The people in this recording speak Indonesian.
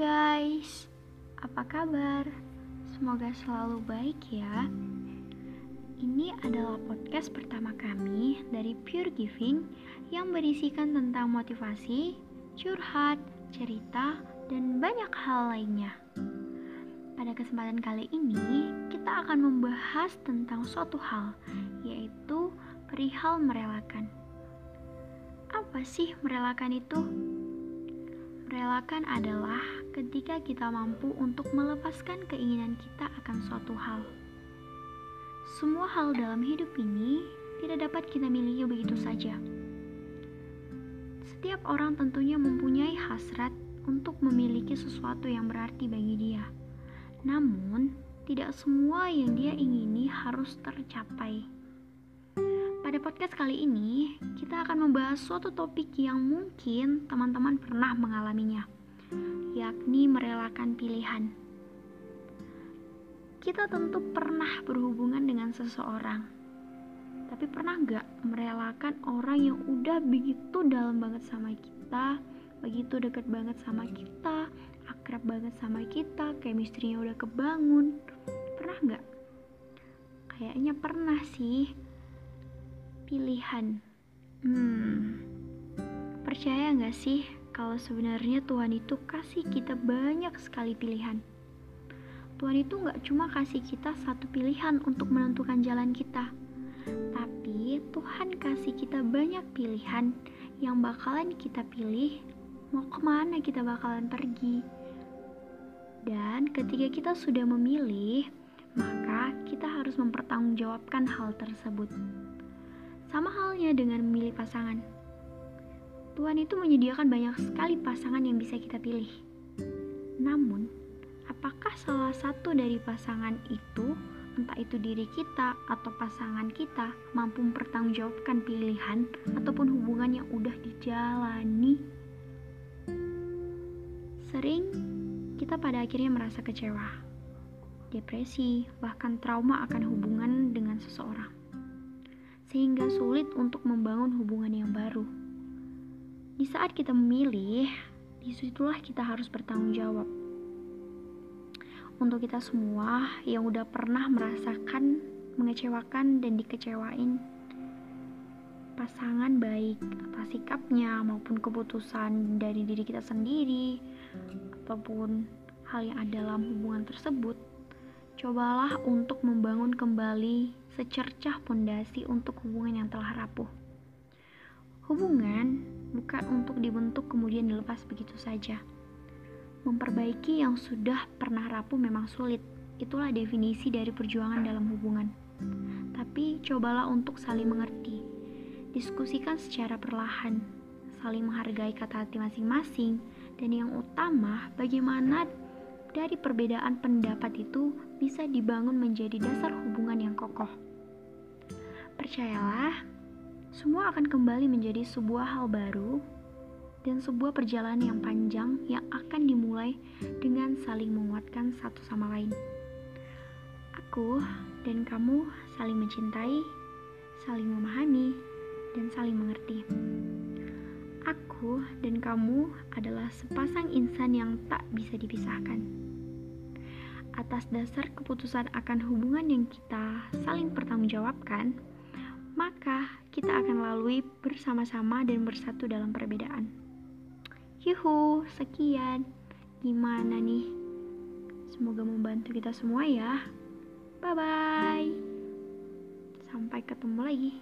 guys, apa kabar? Semoga selalu baik ya. Ini adalah podcast pertama kami dari Pure Giving yang berisikan tentang motivasi, curhat, cerita, dan banyak hal lainnya. Pada kesempatan kali ini, kita akan membahas tentang suatu hal, yaitu perihal merelakan. Apa sih merelakan itu? Merelakan adalah ketika kita mampu untuk melepaskan keinginan kita akan suatu hal. Semua hal dalam hidup ini tidak dapat kita miliki begitu saja. Setiap orang tentunya mempunyai hasrat untuk memiliki sesuatu yang berarti bagi dia. Namun, tidak semua yang dia ingini harus tercapai. Pada podcast kali ini, kita akan membahas suatu topik yang mungkin teman-teman pernah mengalaminya, yakni merelakan pilihan. Kita tentu pernah berhubungan dengan seseorang, tapi pernah nggak merelakan orang yang udah begitu dalam banget sama kita, begitu dekat banget sama kita, akrab banget sama kita, chemistry-nya udah kebangun. Pernah nggak? Kayaknya pernah sih pilihan. Hmm, percaya nggak sih kalau sebenarnya Tuhan itu kasih kita banyak sekali pilihan? Tuhan itu nggak cuma kasih kita satu pilihan untuk menentukan jalan kita, tapi Tuhan kasih kita banyak pilihan yang bakalan kita pilih mau ke mana kita bakalan pergi. Dan ketika kita sudah memilih, maka kita harus mempertanggungjawabkan hal tersebut. Sama halnya dengan memilih pasangan. Tuhan itu menyediakan banyak sekali pasangan yang bisa kita pilih. Namun, apakah salah satu dari pasangan itu, entah itu diri kita atau pasangan kita, mampu mempertanggungjawabkan pilihan ataupun hubungan yang udah dijalani? Sering kita pada akhirnya merasa kecewa, depresi, bahkan trauma akan hubungan dengan seseorang sehingga sulit untuk membangun hubungan yang baru. Di saat kita memilih, di situlah kita harus bertanggung jawab. Untuk kita semua yang udah pernah merasakan mengecewakan dan dikecewain pasangan baik atas sikapnya maupun keputusan dari diri kita sendiri ataupun hal yang ada dalam hubungan tersebut cobalah untuk membangun kembali secercah pondasi untuk hubungan yang telah rapuh. Hubungan bukan untuk dibentuk kemudian dilepas begitu saja. Memperbaiki yang sudah pernah rapuh memang sulit. Itulah definisi dari perjuangan dalam hubungan. Tapi cobalah untuk saling mengerti. Diskusikan secara perlahan, saling menghargai kata hati masing-masing, dan yang utama bagaimana dari perbedaan pendapat itu bisa dibangun menjadi dasar hubungan yang kokoh. Percayalah, semua akan kembali menjadi sebuah hal baru dan sebuah perjalanan yang panjang yang akan dimulai dengan saling menguatkan satu sama lain. Aku dan kamu saling mencintai, saling memahami, dan saling mengerti. Aku dan kamu adalah sepasang insan yang tak bisa dipisahkan. Atas dasar keputusan akan hubungan yang kita saling pertanggungjawabkan, maka kita akan lalui bersama-sama dan bersatu dalam perbedaan. Yuhu, sekian. Gimana nih? Semoga membantu kita semua ya. Bye bye. Sampai ketemu lagi.